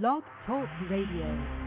Blog Talk Radio.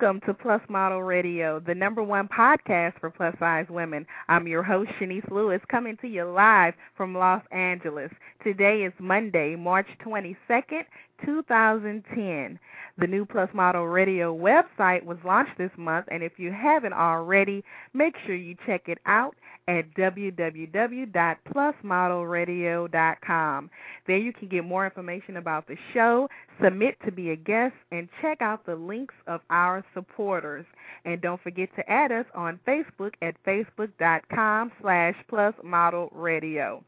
Welcome to Plus Model Radio, the number one podcast for plus size women. I'm your host, Chenese Lewis, coming to you live from Los Angeles. Today is Monday, March 22nd, 2010. The new Plus Model Radio website was launched this month, and if you haven't already, make sure you check it out at www.plusmodelradio.com. There you can get more information about the show, submit to be a guest, and check out the links of our supporters. And don't forget to add us on Facebook at facebook.com slash plusmodelradio.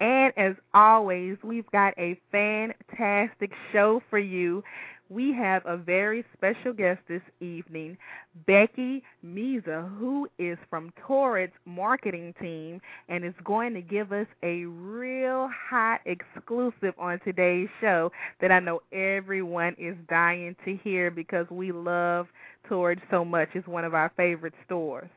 And as always, we've got a fantastic show for you. We have a very special guest this evening, Becky Meza, who is from Torrid's marketing team and is going to give us a real hot exclusive on today's show that I know everyone is dying to hear because we love Torrid so much. It's one of our favorite stores.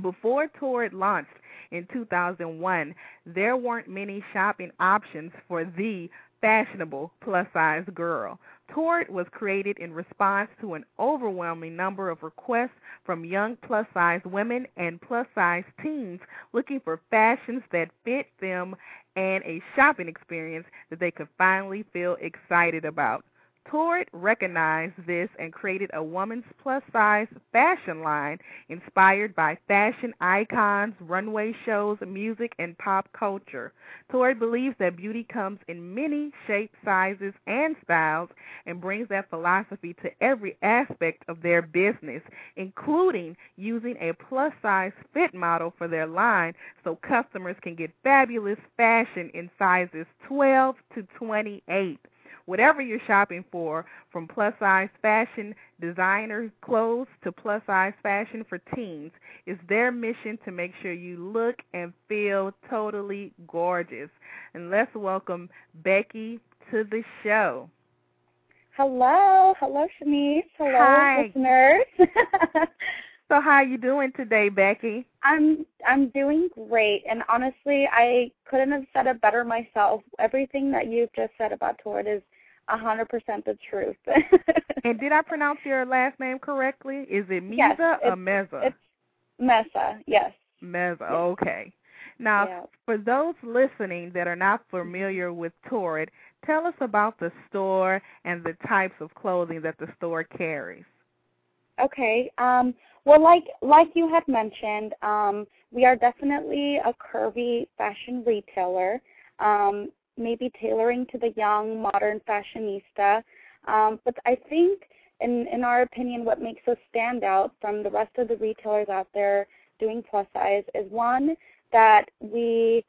Before Torrid launched in 2001, there weren't many shopping options for the fashionable plus size girl. Torrid was created in response to an overwhelming number of requests from young plus size women and plus size teens looking for fashions that fit them and a shopping experience that they could finally feel excited about. Torrid recognized this and created a woman's plus size fashion line inspired by fashion icons, runway shows, music, and pop culture. Torrid believes that beauty comes in many shapes, sizes, and styles and brings that philosophy to every aspect of their business, including using a plus size fit model for their line so customers can get fabulous fashion in sizes 12 to 28 whatever you're shopping for, from plus size fashion designer clothes to plus size fashion for teens, is their mission to make sure you look and feel totally gorgeous. And let's welcome Becky to the show. Hello, hello, Chenese. Hello, Hi. listeners. So how are you doing today, Becky? I'm I'm doing great, and honestly, I couldn't have said it better myself. Everything that you've just said about Torrid is a hundred percent the truth. And did I pronounce your last name correctly? Is it Meza Yes, or Meza? it's Mesa, yes. Meza. yes. Okay. Now, Yeah. for those listening that are not familiar with Torrid, tell us about the store and the types of clothing that the store carries. Okay. Um, well, like like you had mentioned, um, we are definitely a curvy fashion retailer. Um, maybe tailoring to the young, modern fashionista. Um, but I think, in in our opinion, what makes us stand out from the rest of the retailers out there doing plus size is one that we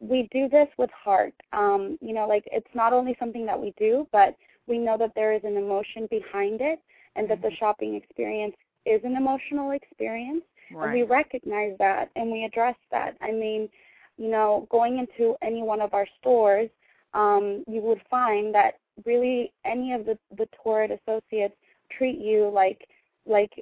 we do this with heart. Um, you know, like it's not only something that we do, but we know that there is an emotion behind it and that the shopping experience is an emotional experience and we recognize that and we address that i mean you know going into any one of our stores um you would find that really any of the the Torrid associates treat you like like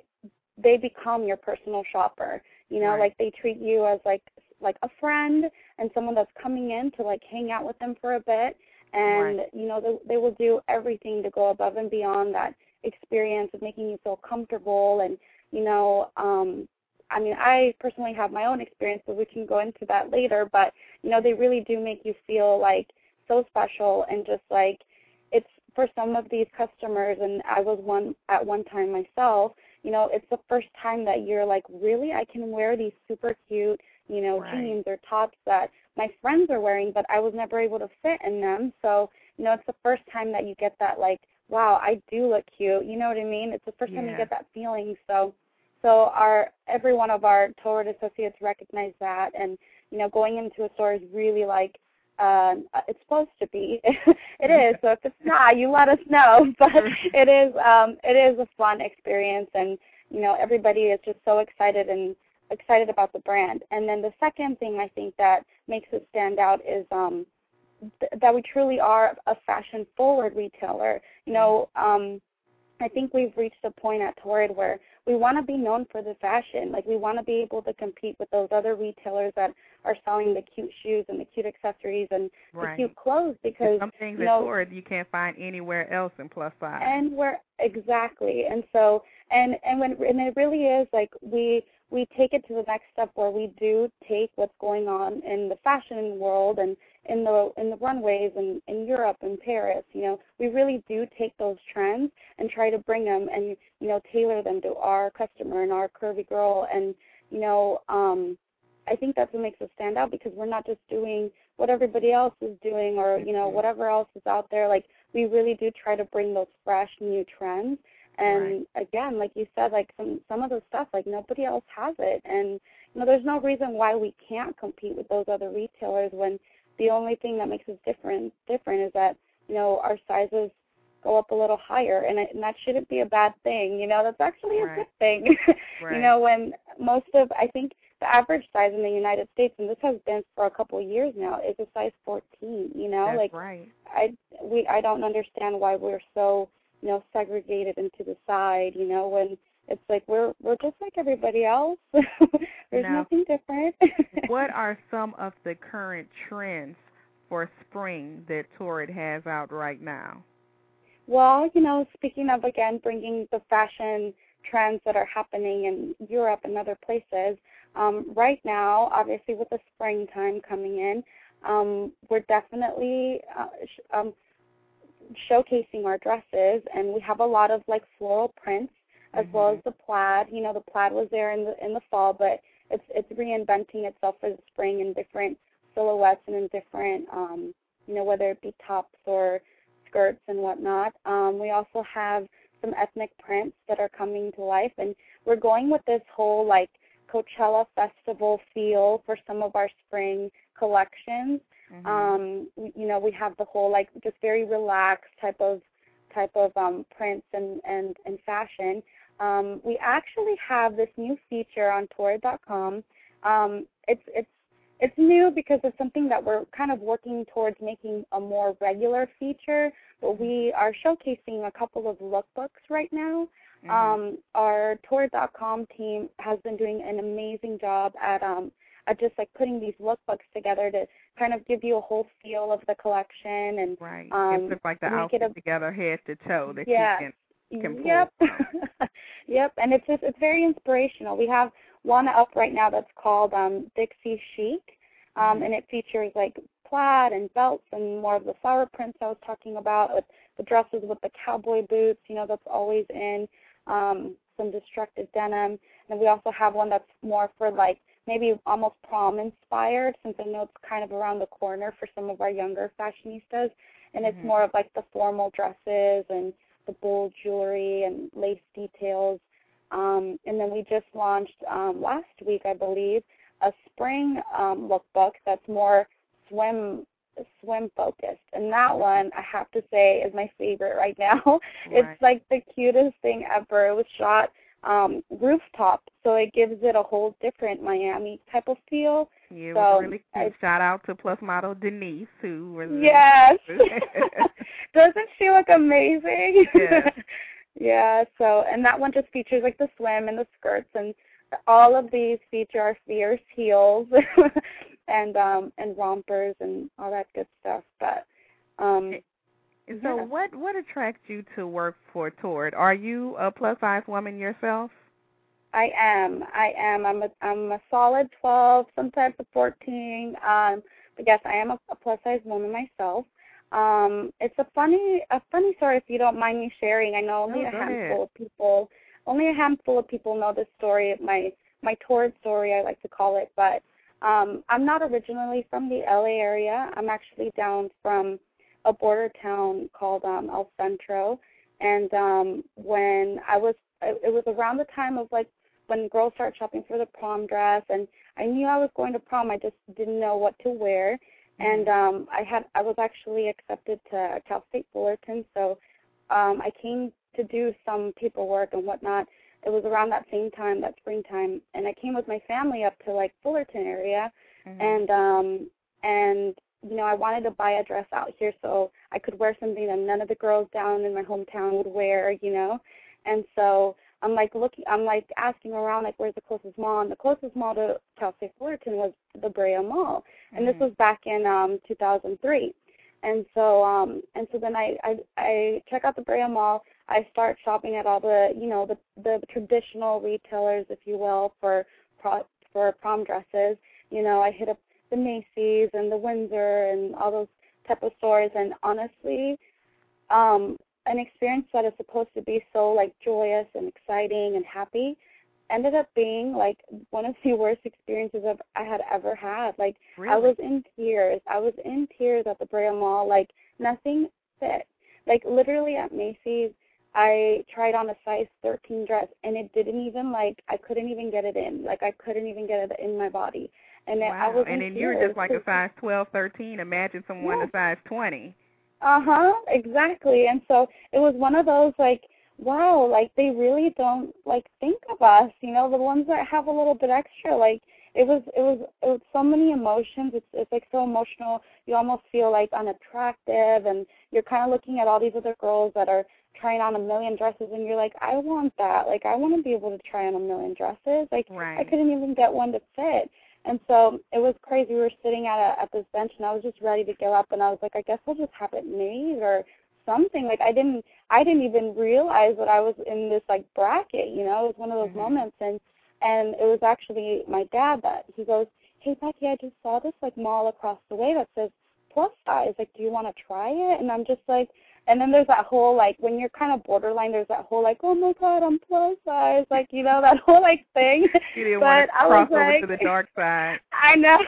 they become your personal shopper you know Right. like they treat you as like like a friend and someone that's coming in to like hang out with them for a bit and Right. you know they, they will do everything to go above and beyond that experience of making you feel comfortable and you know um I mean I personally have my own experience but we can go into that later but you know they really do make you feel like so special and just like it's for some of these customers and I was one at one time myself you know it's the first time that you're like really I can wear these super cute you know Right. jeans or tops that my friends are wearing, but I was never able to fit in them. So, you know, it's the first time that you get that like, wow, I do look cute. You know what I mean? It's the first time you get that feeling. So, so our every one of our Torrid associates recognize that, and you know, going into a store is really like um it's supposed to be. it is. So if it's not, you let us know. But it is um it is a fun experience, and you know, everybody is just so excited and excited about the brand. And then the second thing I think that makes it stand out is um th- that we truly are a fashion forward retailer. You know, um I think we've reached a point at Torrid where we want to be known for the fashion. Like we want to be able to compete with those other retailers that are selling the cute shoes and the cute accessories and Right. the cute clothes because Some things you know, you can't find anywhere else in plus size. and we're exactly and so and and when and it really is like we we take it to the next step where we do take what's going on in the fashion world and in the in the runways and in Europe and Paris you know we really do take those trends and try to bring them and you know tailor them to our customer and our curvy girl. And you know um I think that's what makes us stand out because we're not just doing what everybody else is doing or you know Mhm. whatever else is out there. Like we really do try to bring those fresh new trends. And again like you said like some some of the stuff like nobody else has it. And you know there's no reason why we can't compete with those other retailers when the only thing that makes us different different is that you know our sizes go up a little higher and, it, and that shouldn't be a bad thing you know that's actually a Right. good thing right. you know when most of i think the average size in the united states and this has been for a couple of years now is a size 14 you know That's like right. I we I don't understand why we're so you know segregated into the side. You know when it's like we're we're just like everybody else. There's Now- nothing different. what are some of the current trends for spring that Torrid has out right now? well, you know, speaking of again bringing the fashion trends that are happening in Europe and other places. Um, right now, obviously, with the springtime coming in, um, we're definitely uh, sh- um, showcasing our dresses, and we have a lot of like floral prints as well as the plaid. You know, the plaid was there in the in the fall, but it's it's reinventing itself for the spring in different silhouettes and in different, um, you know, whether it be tops or skirts and whatnot. Um, we also have some ethnic prints that are coming to life, and we're going with this whole like Coachella festival feel for some of our spring collections. Mhm. Um, you know, we have the whole like just very relaxed type of type of um, prints and and and fashion. Um, we actually have this new feature on Torrid.com. Um, it's it's it's new because it's something that we're kind of working towards making a more regular feature. But we are showcasing a couple of lookbooks right now. Mhm. Um, our Torrid.com team has been doing an amazing job at um, at just like putting these lookbooks together to kind of give you a whole feel of the collection and right. um, it looks like the outfit a- together head to toe that Yes. you can can pull. Yep. Yep and it's just it's very inspirational. We have one up right now that's called um dixie chic um Mhm. and it features like plaid and belts and more of the flower prints i was talking about with the dresses with the cowboy boots you know that's always in um some destructive denim. And we also have one that's more for like maybe almost prom inspired since i know it's kind of around the corner for some of our younger fashionistas. And it's Mhm. more of like the formal dresses and the bold jewelry and lace details. Um, and then we just launched um, last week, I believe, a spring um, lookbook that's more swim swim focused. And that one, I have to say, is my favorite right now. Right. It's like the cutest thing ever. It was shot um, rooftop, so it gives it a whole different Miami type of feel. Yeah, so really cute. Shout out to plus model Denise who was Yes. Doesn't she look amazing? Yeah. yeah, so and that one just features like the swim and the skirts and all of these feature our fierce heels and um and rompers and all that good stuff. But um so Yeah. what what attracts you to work for Torrid? Are you a plus size woman yourself? I am. I am. I'm a I'm a solid twelve, sometimes a fourteen. Um but yes, I am a, a plus size woman myself. Um, it's a funny a funny story if you don't mind me sharing. I know only a handful of people only a handful of people know this story, my my Torrid story I like to call it, but Um, I'm not originally from the LA area. I'm actually down from a border town called um, El Centro. And um, when I was, it it was around the time of like when girls start shopping for the prom dress, and I knew I was going to prom. I just didn't know what to wear. And um, I had, I was actually accepted to Cal State Fullerton, so um, I came to do some paperwork and whatnot. It was around that same time, that springtime, and I came with my family up to like Fullerton area, Mhm. and um, and you know I wanted to buy a dress out here so I could wear something that none of the girls down in my hometown would wear, you know, and so I'm like looking, I'm like asking around like where's the closest mall, and the closest mall to Cal State Fullerton was the Brea Mall, and this Mhm. was back in um 2003 and so um and so then I, I I check out the Brea Mall. I start shopping at all the you know the the traditional retailers, if you will, for pro, for prom dresses. You know, I hit up the Macy's and the Windsor and all those type of stores. And honestly, um, an experience that is supposed to be so like joyous and exciting and happy ended up being like one of the worst experiences I've, I had ever had. Like really? I was in tears. I was in tears at the Brea Mall. Like nothing fit. Like literally at Macy's, I tried on a size 13 dress and it didn't even like I couldn't even get it in. Like I couldn't even get it in my body. And then I wow. was and then you're just like a size twelve, thirteen. Imagine someone Yeah. a size twenty. Uh huh. Exactly. And so it was one of those like, wow, like they really don't like think of us. You know, the ones that have a little bit extra. Like it was, it was, it was so many emotions. It's, it's like so emotional. You almost feel like unattractive, and you're kind of looking at all these other girls that are trying on a million dresses, and you're like, I want that. Like I want to be able to try on a million dresses. Like I couldn't even get one to fit. And so it was crazy. We were sitting at a at this bench, and I was just ready to go up, and I was like, I guess I'll just have it made or something. Like I didn't I didn't even realize that I was in this like bracket. You know, it was one of those Mhm. moments, and and it was actually my dad that he goes, Hey Becky, I just saw this like mall across the way that says plus size. Like, do you want to try it? And I'm just like. And then there's that whole like when you're kind of borderline. There's that whole like, oh my god, I'm plus size, like you know that whole like thing. You didn't but want to I cross was over like, to the dark side. I know.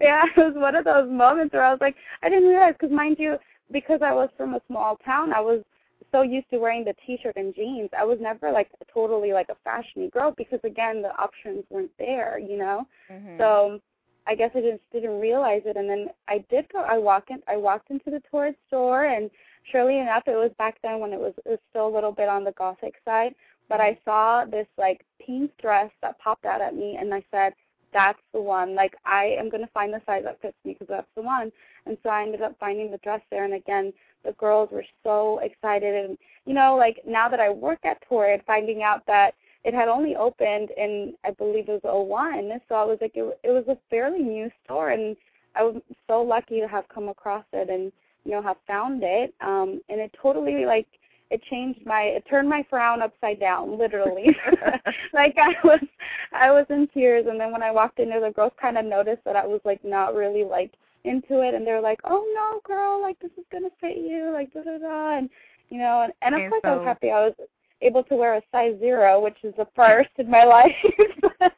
yeah, it was one of those moments where I was like, I didn't realize because mind you, because I was from a small town, I was so used to wearing the t-shirt and jeans. I was never like totally like a fashiony girl because again, the options weren't there, you know. Mhm. So I guess I just didn't realize it, and then I did go. I walk in. I walked into the Torrid store, and surely enough, it was back then when it was it was still a little bit on the gothic side. But I mm-hmm. saw this like pink dress that popped out at me, and I said, "That's the one. Like I am gonna find the size that fits me because that's the one." And so I ended up finding the dress there, and again, the girls were so excited, and you know, like now that I work at Torrid, finding out that it had only opened in I believe it was '01, so I was like it, it was a fairly new store, and I was so lucky to have come across it and you know have found it, um, and it totally like it changed my it turned my frown upside down literally. Like i was i was in tears. And then when i walked in there the girls kind of noticed that i was like not really like into it. And they're like oh no girl like this is gonna fit you like da da da. And you know and, and of And course i was happy. I was able to wear a size zero which is the first in my life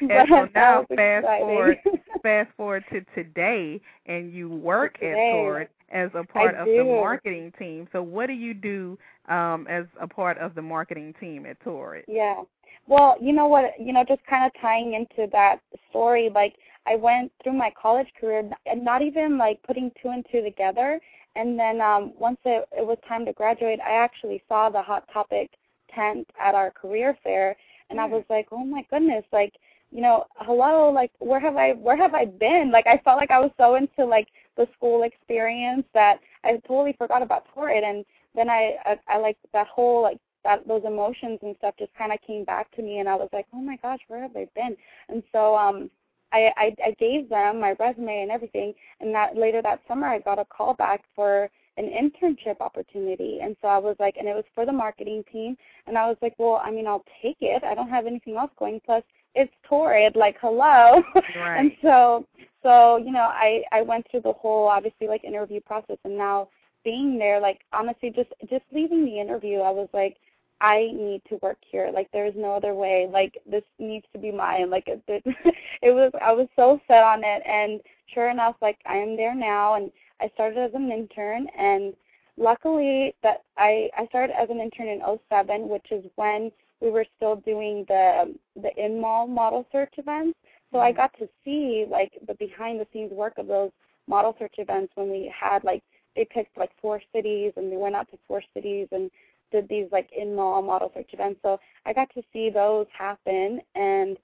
And so now fast exciting. forward fast forward to today and you work at today. Torrid as a part of the marketing team. So what do you do um as a part of the marketing team at Torrid? Yeah. Well, you know what, you know, just kind of tying into that story, like I went through my college career and not even like putting two and two together. And then um once it, it was time to graduate, I actually saw the Hot Topic tent at our career fair and I Hmm. was like, "Oh my goodness, like, you know, hello, like where have I where have I been?" Like I felt like I was so into like the school experience that I totally forgot about Torrid and then I I, I like that whole like that those emotions and stuff just kind of came back to me and I was like, "Oh my gosh, where have I been?" And so um I, I I gave them my resume and everything and that later that summer I got a call back for an internship opportunity and so I was like and it was for the marketing team and I was like, Well, I mean I'll take it. I don't have anything else going plus it's torrid, like hello. and so so, you know, I I went through the whole obviously like interview process and now being there, like honestly just just leaving the interview I was like I need to work here. Like there's no other way. Like this needs to be mine. Like it, it, it was. I was so set on it, and sure enough, like I am there now, and I started as an intern, and luckily that I I started as an intern in '07, which is when we were still doing the the in mall model search events. So I mm-hmm. got to see like the behind the scenes work of those model search events when we had like they picked like four cities and they went out to four cities and did these like in mall model search events. So I got to see those happen and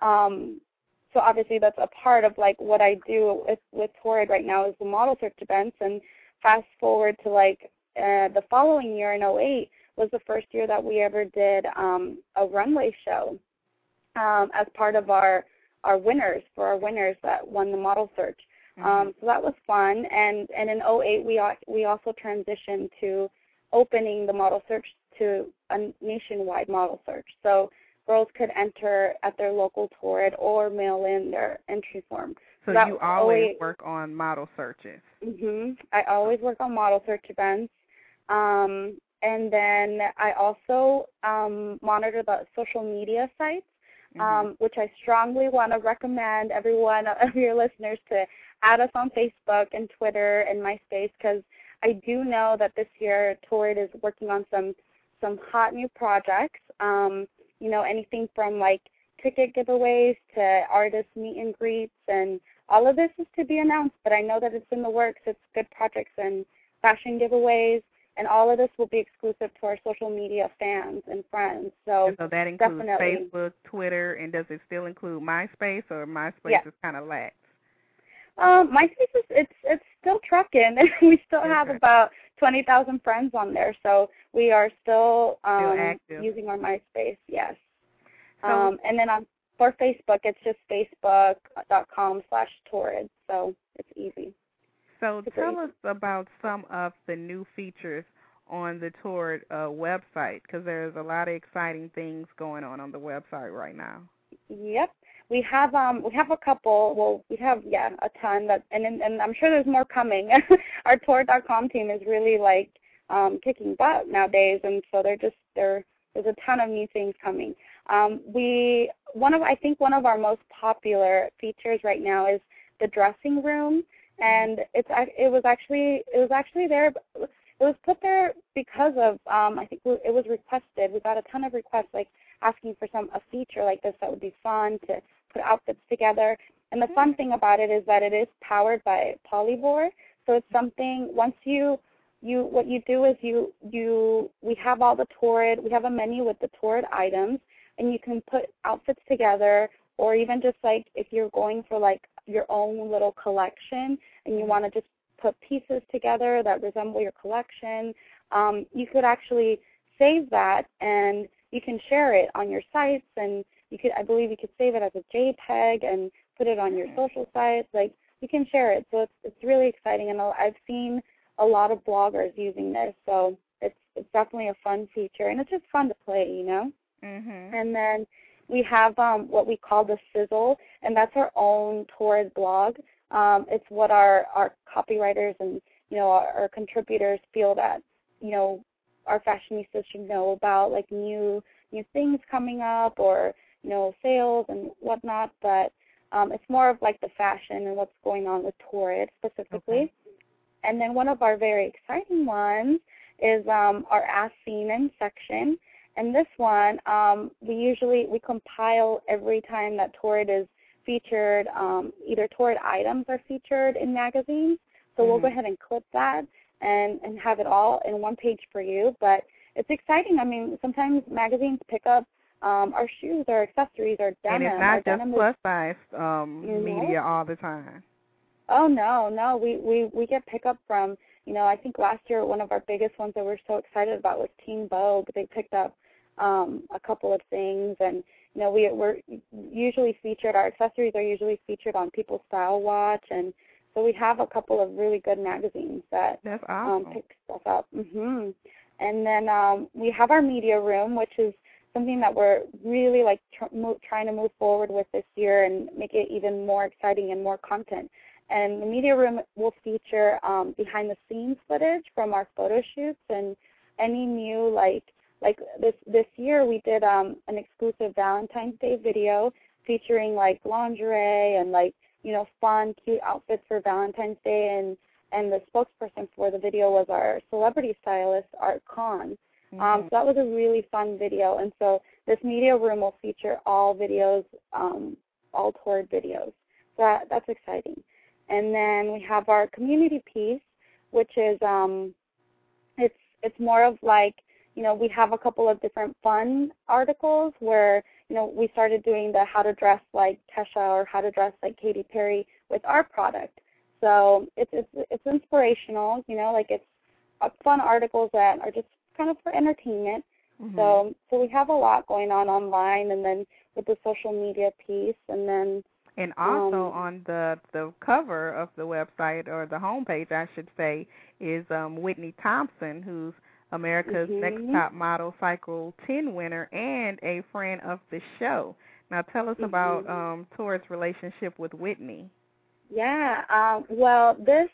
um so obviously that's a part of like what I do with with Torrid right now is the model search events and fast forward to like uh, the following year in 08 was the first year that we ever did um, a runway show um, as part of our our winners for our winners that won the model search. Mm-hmm. Um, so that was fun, and and in 08 we we also transitioned to opening the model search to a nationwide model search. So girls could enter at their local Torrid or mail in their entry form. So that you always always- work on model searches. Mhm. I always work on model search events. Um, and then I also um, monitor the social media sites, Mhm. um, which I strongly want to recommend everyone of your listeners to add us on Facebook and Twitter and MySpace because I do know that this year Torrid is working on some some hot new projects. Um, you know, anything from like ticket giveaways to artist meet and greets and all of this is to be announced, but I know that it's in the works. It's good projects and fashion giveaways, and all of this will be exclusive to our social media fans and friends. So And so that includes definitely. Facebook, Twitter, and does it still include MySpace or MySpace Yeah. is kind of lax? Um, MySpace is it's it's still trucking. we still have about twenty thousand friends on there, so we are still um, active. using our MySpace. Yes. So- um, and then on for Facebook, it's just facebook.com slash torrid, so it's easy. So It's tell great. us about some of the new features on the Torrid uh, website because there's a lot of exciting things going on on the website right now. Yep. We have um we have a couple well we have yeah a ton that and and, I'm sure there's more coming. Our Torrid.com team is really like um kicking butt nowadays and so they're just there there's a ton of new things coming. Um we one of I think one of our most popular features right now is the dressing room and it's it was actually it was actually there it was put there because of um I think it was requested. We got a ton of requests like asking for some a feature like this that would be fun to put outfits together. And the mm-hmm. fun thing about it is that it is powered by Polyvore. So it's mm-hmm. something once you you what you do is you you we have all the Torrid we have a menu with the Torrid items and you can put outfits together or even just like if you're going for like your own little collection and you mm-hmm. want to just put pieces together that resemble your collection, um, you could actually save that and you can share it on your sites and you could I believe you could save it as a JPEG and put it on your social sites. Like you can share it. So it's it's really exciting and I've seen a lot of bloggers using this. So it's it's definitely a fun feature and it's just fun to play, you know? Mhm. And then we have um, what we call the sizzle, and that's our own Torrid blog. Um, it's what our, our copywriters and you know our, our contributors feel that you know our fashionistas should know about, like new new things coming up or you know sales and whatnot. But um, it's more of like the fashion and what's going on with Torrid specifically. Okay. And then one of our very exciting ones is um, our Ask section. And this one, um, we usually we compile every time that Torrid is featured. Um, either Torrid items are featured in magazines, so we'll go Mhm. ahead and clip that and and have it all in one page for you. But it's exciting. I mean, sometimes magazines pick up um, our shoes our accessories or denim. and it's Our not just plus size um, Mhm. media all the time. Oh no, no, we we we get pickup from you know I think last year one of our biggest ones that we're so excited about was Teen Vogue. They picked up um, a couple of things, and you know we we're usually featured. Our accessories are usually featured on People's Style Watch, and so we have a couple of really good magazines that That's um, pick stuff up. hmm And then um, we have our media room, which is something that we're really like tr- mo- trying to move forward with this year and make it even more exciting and more content. And the media room will feature um, behind the scenes footage from our photo shoots and any new like like this this year we did um an exclusive Valentine's Day video featuring like lingerie and like you know fun cute outfits for Valentine's Day and and the spokesperson for the video was our celebrity stylist Art Khan. Mm-hmm. Um, so that was a really fun video, and so this media room will feature all videos, um, all Torrid videos. So that, that's exciting. And then we have our community piece, which is um, it's it's more of like you know we have a couple of different fun articles where you know we started doing the how to dress like Kesha or how to dress like Katy Perry with our product. So it's it's it's inspirational, you know, like it's uh, fun articles that are just kind of for entertainment. Mhm. So so we have a lot going on online, and then with the social media piece, and then And also Um, on the the cover of the website or the homepage, I should say, is um, Whitney Thompson, who's America's Next Mhm. Top Model Cycle 10 winner and a friend of the show. Now, tell us about Mhm. um, relationship with Whitney. yeah, um, well this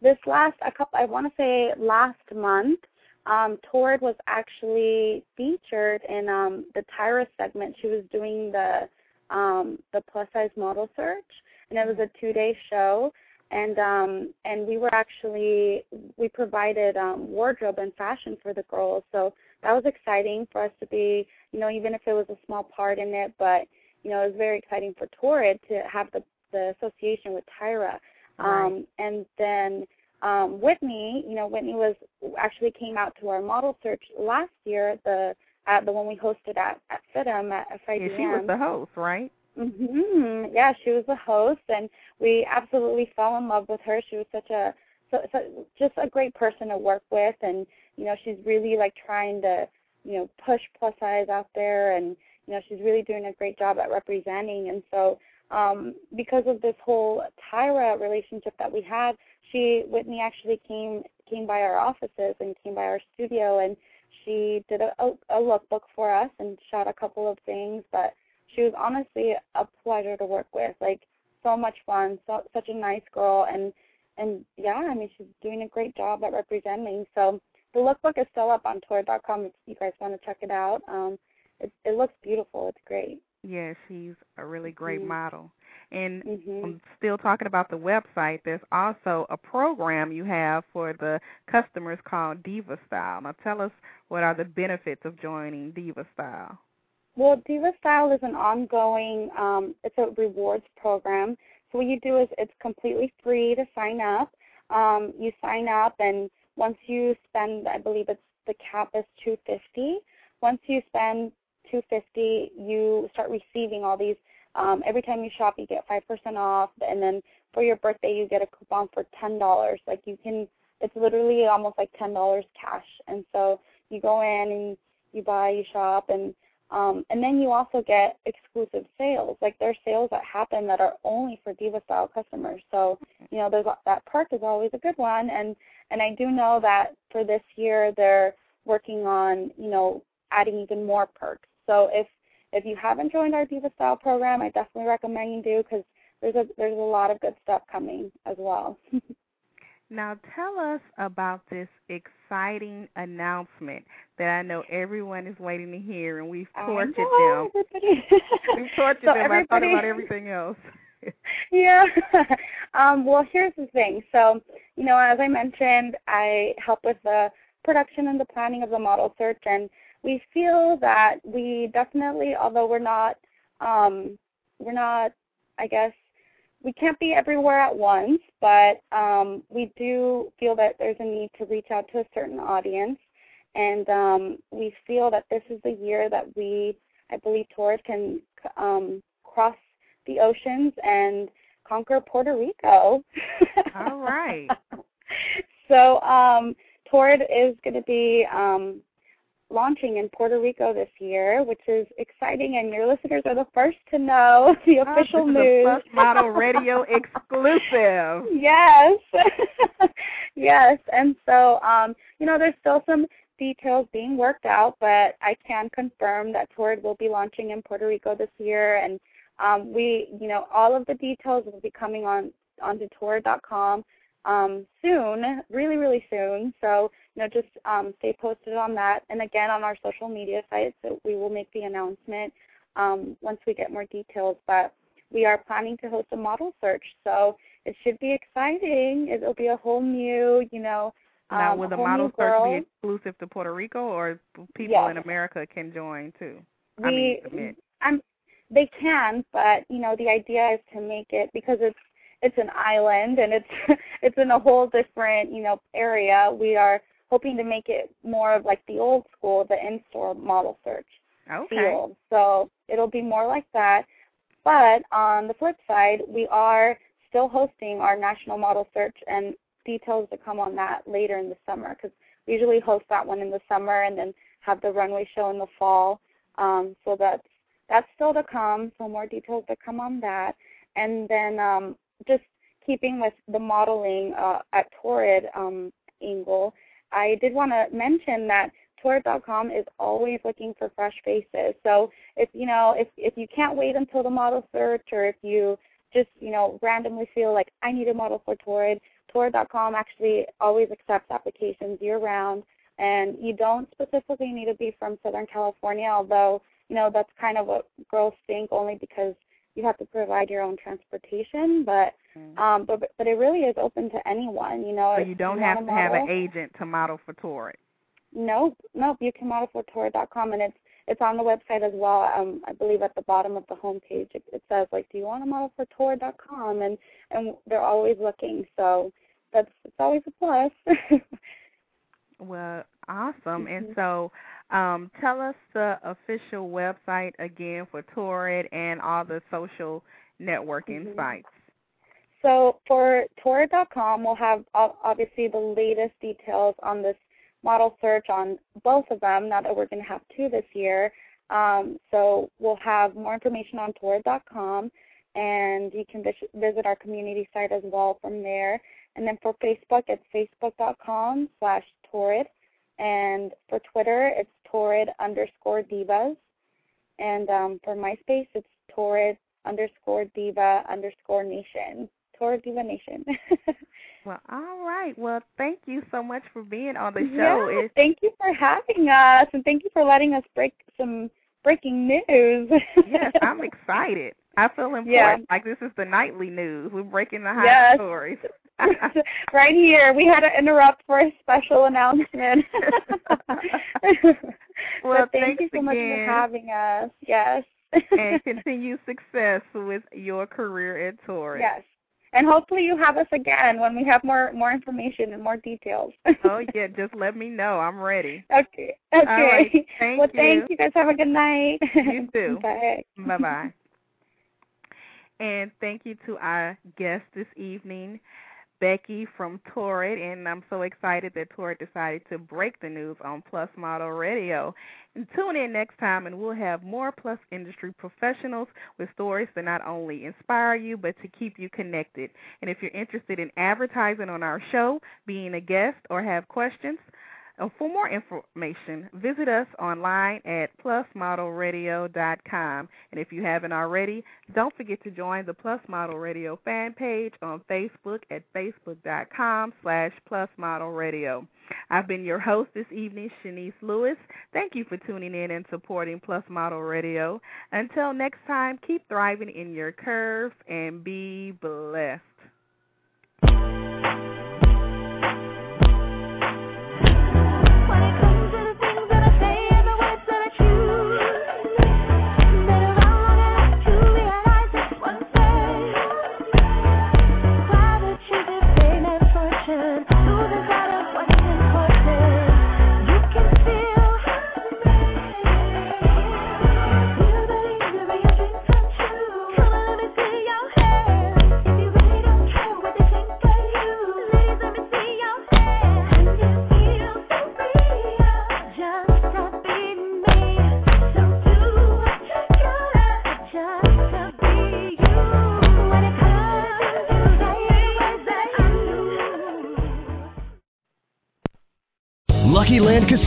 this last a couple I want to say last month, um, Torrid was actually featured in um, the Tyra segment. She was doing the um, the plus size model search, and it was a two day show. And um, and we were actually we provided um, wardrobe and fashion for the girls, so that was exciting for us to be, you know, even if it was a small part in it, but you know, it was very exciting for Torrid to have the the association with Tyra. Um, and then um, Whitney, you know, Whitney was actually came out to our model search last year, the at the one we hosted at at FITM at FIDM. Yeah, she was the host, right? hmm Yeah, she was the host, and we absolutely fell in love with her. She was such a so, so just a great person to work with, and you know she's really like trying to you know push plus size out there, and you know she's really doing a great job at representing. And so um, because of this whole Tyra relationship that we had, she Whitney actually came came by our offices and came by our studio, and she did a, a, lookbook for us and shot a couple of things, but she was honestly a pleasure to work with. Like so much fun, so such a nice girl, and and yeah, I mean she's doing a great job at representing. So the lookbook is still up on Torrid.com if you guys want to check it out. Um, it it looks beautiful. It's great. Yeah, she's a really great Mhm. model. And Mhm. I'm still talking about the website. There's also a program you have for the customers called Diva Style. Now, tell us what are the benefits of joining Diva Style. Well, Diva Style is an ongoing, um, it's a rewards program. So what you do is it's completely free to sign up. Um, you sign up, and once you spend, I believe it's the cap is 250. Once you spend 250, you start receiving all these. Um, every time you shop, you get five percent off, and then for your birthday, you get a coupon for ten dollars. Like you can, it's literally almost like ten dollars cash. And so you go in and you buy, you shop, and um, and then you also get exclusive sales. Like there's sales that happen that are only for Diva Style customers. So you know, there's that perk is always a good one. And and I do know that for this year they're working on you know adding even more perks. So if if you haven't joined our Diva Style program, I definitely recommend you do because there's a there's a lot of good stuff coming as well. Now, tell us about this exciting announcement that I know everyone is waiting to hear, and we've I tortured know, them. We've tortured So them talking everybody- about everything else. yeah. um, well, here's the thing. So, you know, as I mentioned, I help with the production and the planning of the model search, and we feel that we definitely, although we're not, um, we're not, I guess, we can't be everywhere at once, but um, we do feel that there's a need to reach out to a certain audience, and um, we feel that this is the year that we, I believe, Torrid can um, cross the oceans and conquer Puerto Rico. All right. so um, Torrid is going to be um, launching in Puerto Rico this year, which is exciting, and your listeners are the first to know the Oh, official this news. First Model Radio exclusive. yes, yes, and so um, you know, there's still some details being worked out, but I can confirm that Torrid will be launching in Puerto Rico this year, and um, we, you know, all of the details will be coming on onto Torrid.com. um, soon, really, really soon. So, you know, just um, stay posted on that. And again, on our social media sites, so we will make the announcement um, once we get more details. But we are planning to host a model search, so it should be exciting. It'll be a whole new, you know, Now, um, will the model search be exclusive to Puerto Rico, or people Yes. in America can join too? we I mean. I'm they can, but you know the idea is to make it because it's it's an island and it's it's in a whole different you know area. We are hoping to make it more of like the old school, the in-store model search Okay. field. So it'll be more like that. But on the flip side, we are still hosting our national model search and details to come on that later in the summer because we usually host that one in the summer and then have the runway show in the fall. Um, so that's that's still to come. So more details to come on that. And then um, just keeping with the modeling uh, at Torrid um, angle, I did want to mention that Torrid.com is always looking for fresh faces. So if you know if if you can't wait until the model search, or if you just you know randomly feel like I need a model for Torrid, Torrid.com actually always accepts applications year round, and you don't specifically need to be from Southern California, although you know that's kind of what girls think only because you have to provide your own transportation, but Mm. um, but but it really is open to anyone. You know, So you don't want have to have an agent to model for Torrid. Nope, nope. You can model for Torrid.com, and it's it's on the website as well. Um, I believe at the bottom of the homepage it, it says like, "Do you want to model for Torrid.com?" and and they're always looking. So that's it's always a plus. Well, awesome. And Mhm. so, um, tell us the official website again for Torrid and all the social networking Mhm. sites. So for Torrid.com, we'll have obviously the latest details on this model search on both of them. Now that we're going to have two this year, um, so we'll have more information on Torrid.com, and you can vis- visit our community site as well from there. And then for Facebook, it's facebook.com slash Torrid, and for Twitter, it's Torrid underscore divas, and um, for MySpace, it's Torrid underscore diva underscore nation. Torrid Diva Nation. Well, all right. Well, thank you so much for being on the show. Yeah, It's, thank you for having us, and thank you for letting us break some breaking news. yes, I'm excited. I feel important. Yeah. Like this is the nightly news. We're breaking the hot Yes. stories. right here, we had to interrupt for a special announcement. Well, thank you so much for having us. Yes. and continue success with your career at Torrid. yes. And hopefully you have us again when we have more more information and more details. Oh yeah, just let me know. I'm ready. Okay. Okay. right. Thank well, you. thank you guys. Have a good night. You too. Bye. Bye bye. And thank you to our guest this evening, Becky from Torrid. And I'm so excited that Torrid decided to break the news on Plus Model Radio. And tune in next time, and we'll have more Plus industry professionals with stories that not only inspire you, but to keep you connected. And if you're interested in advertising on our show, being a guest, or have questions, for more information, visit us online at plusmodelradio.com. And if you haven't already, don't forget to join the Plus Model Radio fan page on Facebook at facebook.com slash plusmodelradio. I've been your host this evening, Chenese Lewis. Thank you for tuning in and supporting Plus Model Radio. Until next time, keep thriving in your curves and be blessed.